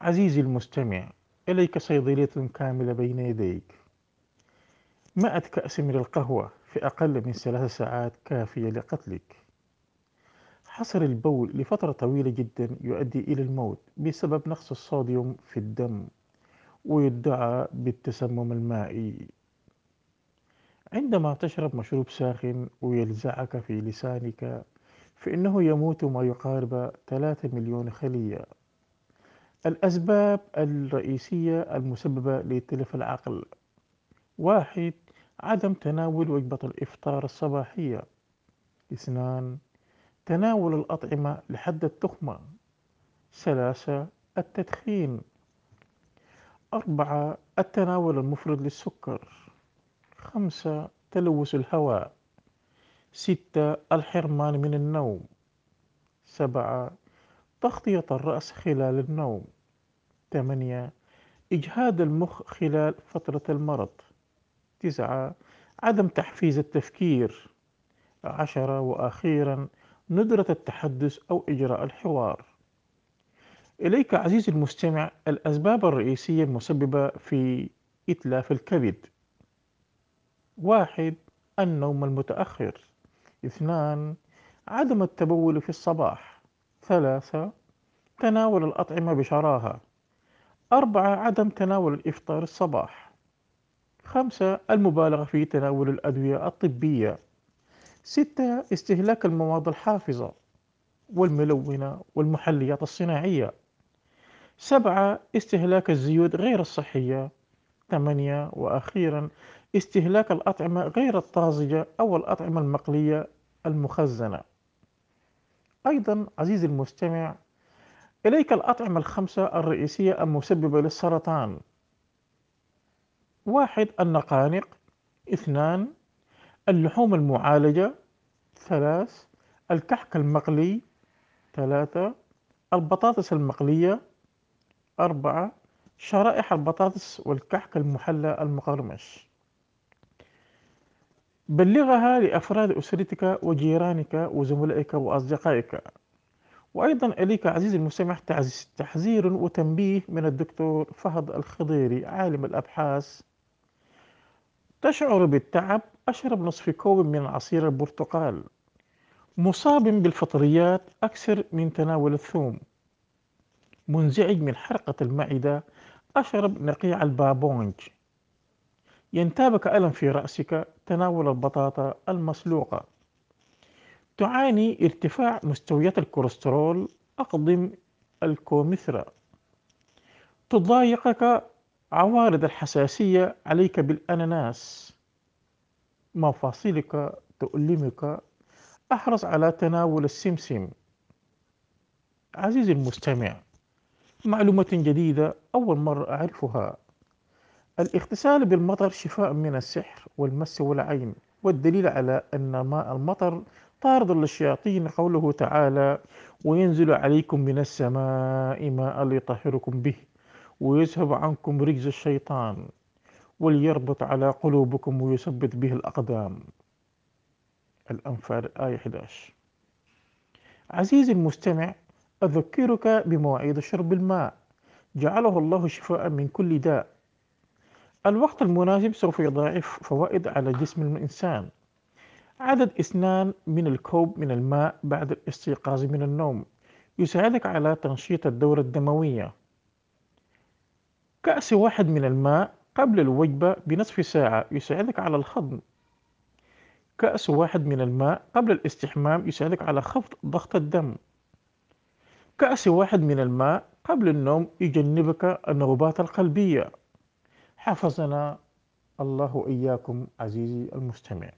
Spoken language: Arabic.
عزيزي المستمع إليك صيدلية كاملة بين يديك. مائة كأس من القهوة في أقل من ثلاث ساعات كافية لقتلك. حصر البول لفترة طويلة جدا يؤدي إلى الموت بسبب نقص الصوديوم في الدم ويدعى بالتسمم المائي. عندما تشرب مشروب ساخن ويلزعك في لسانك فإنه يموت ما يقارب 3 مليون خلية. الأسباب الرئيسية المسببة لتلف العقل واحد عدم تناول وجبة الإفطار الصباحية. اثنان تناول الأطعمة لحد التخمة. ثلاثة التدخين. أربعة التناول المفرط للسكر. خمسة تلوث الهواء. ستة الحرمان من النوم. سبعة تغطية الرأس خلال النوم. ثمانية إجهاد المخ خلال فترة المرض. تسعة عدم تحفيز التفكير. عشرة وأخيرا ندرة التحدث أو إجراء الحوار. إليك عزيزي المستمع الأسباب الرئيسية المسببة في إتلاف الكبد. واحد النوم المتأخر. اثنان عدم التبول في الصباح. ثلاثة تناول الأطعمة بشراهة. أربعة عدم تناول الإفطار الصباح. خمسة المبالغة في تناول الأدوية الطبية. ستة استهلاك المواد الحافظة والملونة والمحليات الصناعية. سبعة استهلاك الزيوت غير الصحية. ثمانية وأخيرا استهلاك الأطعمة غير الطازجة أو الأطعمة المقلية المخزنة. أيضا عزيزي المستمع إليك الأطعمة الخمسة الرئيسية المسببة للسرطان. واحد النقانق. اثنان اللحوم المعالجة. ثلاث الكحك المقلي. ثلاثة البطاطس المقلية. أربعة شرائح البطاطس والكحك المحلى المقرمش. بلغها لأفراد أسرتك وجيرانك وزملائك وأصدقائك. وأيضا إليك عزيزي المستمع تحذير وتنبيه من الدكتور فهد الخضيري عالم الأبحاث. تشعر بالتعب أشرب نصف كوب من عصير البرتقال. مصاب بالفطريات أكثر من تناول الثوم. منزعج من حرقة المعدة أشرب نقيع البابونج. ينتابك ألم في رأسك تناول البطاطا المسلوقة. تعاني ارتفاع مستويات الكوليسترول أقدم الكومثرى تضايقك عوارض الحساسية عليك بالأناناس. مفاصلك تؤلمك. أحرص على تناول السمسم. عزيزي المستمع معلومة جديدة أول مرة أعرفها. الاغتسال بالمطر شفاء من السحر والمس والعين والدليل على أن ماء المطر طارد للشياطين قوله تعالى وينزل عليكم من السماء ماء ليطهركم به ويذهب عنكم رجز الشيطان وليربط على قلوبكم ويثبت به الأقدام. الأنفال آية 11 عزيزي المستمع أذكرك بمواعيد شرب الماء. جعله الله شفاء من كل داء. الوقت المناسب سوف يضاعف فوائد على جسم الإنسان. عدد اثنان من الكوب من الماء بعد الاستيقاظ من النوم. يساعدك على تنشيط الدورة الدموية. كأس واحد من الماء قبل الوجبة بنصف ساعة يساعدك على الهضم كأس واحد من الماء قبل الاستحمام يساعدك على خفض ضغط الدم. كأس واحد من الماء قبل النوم يجنبك النوبات القلبية. حفظنا الله إياكم عزيزي المستمع.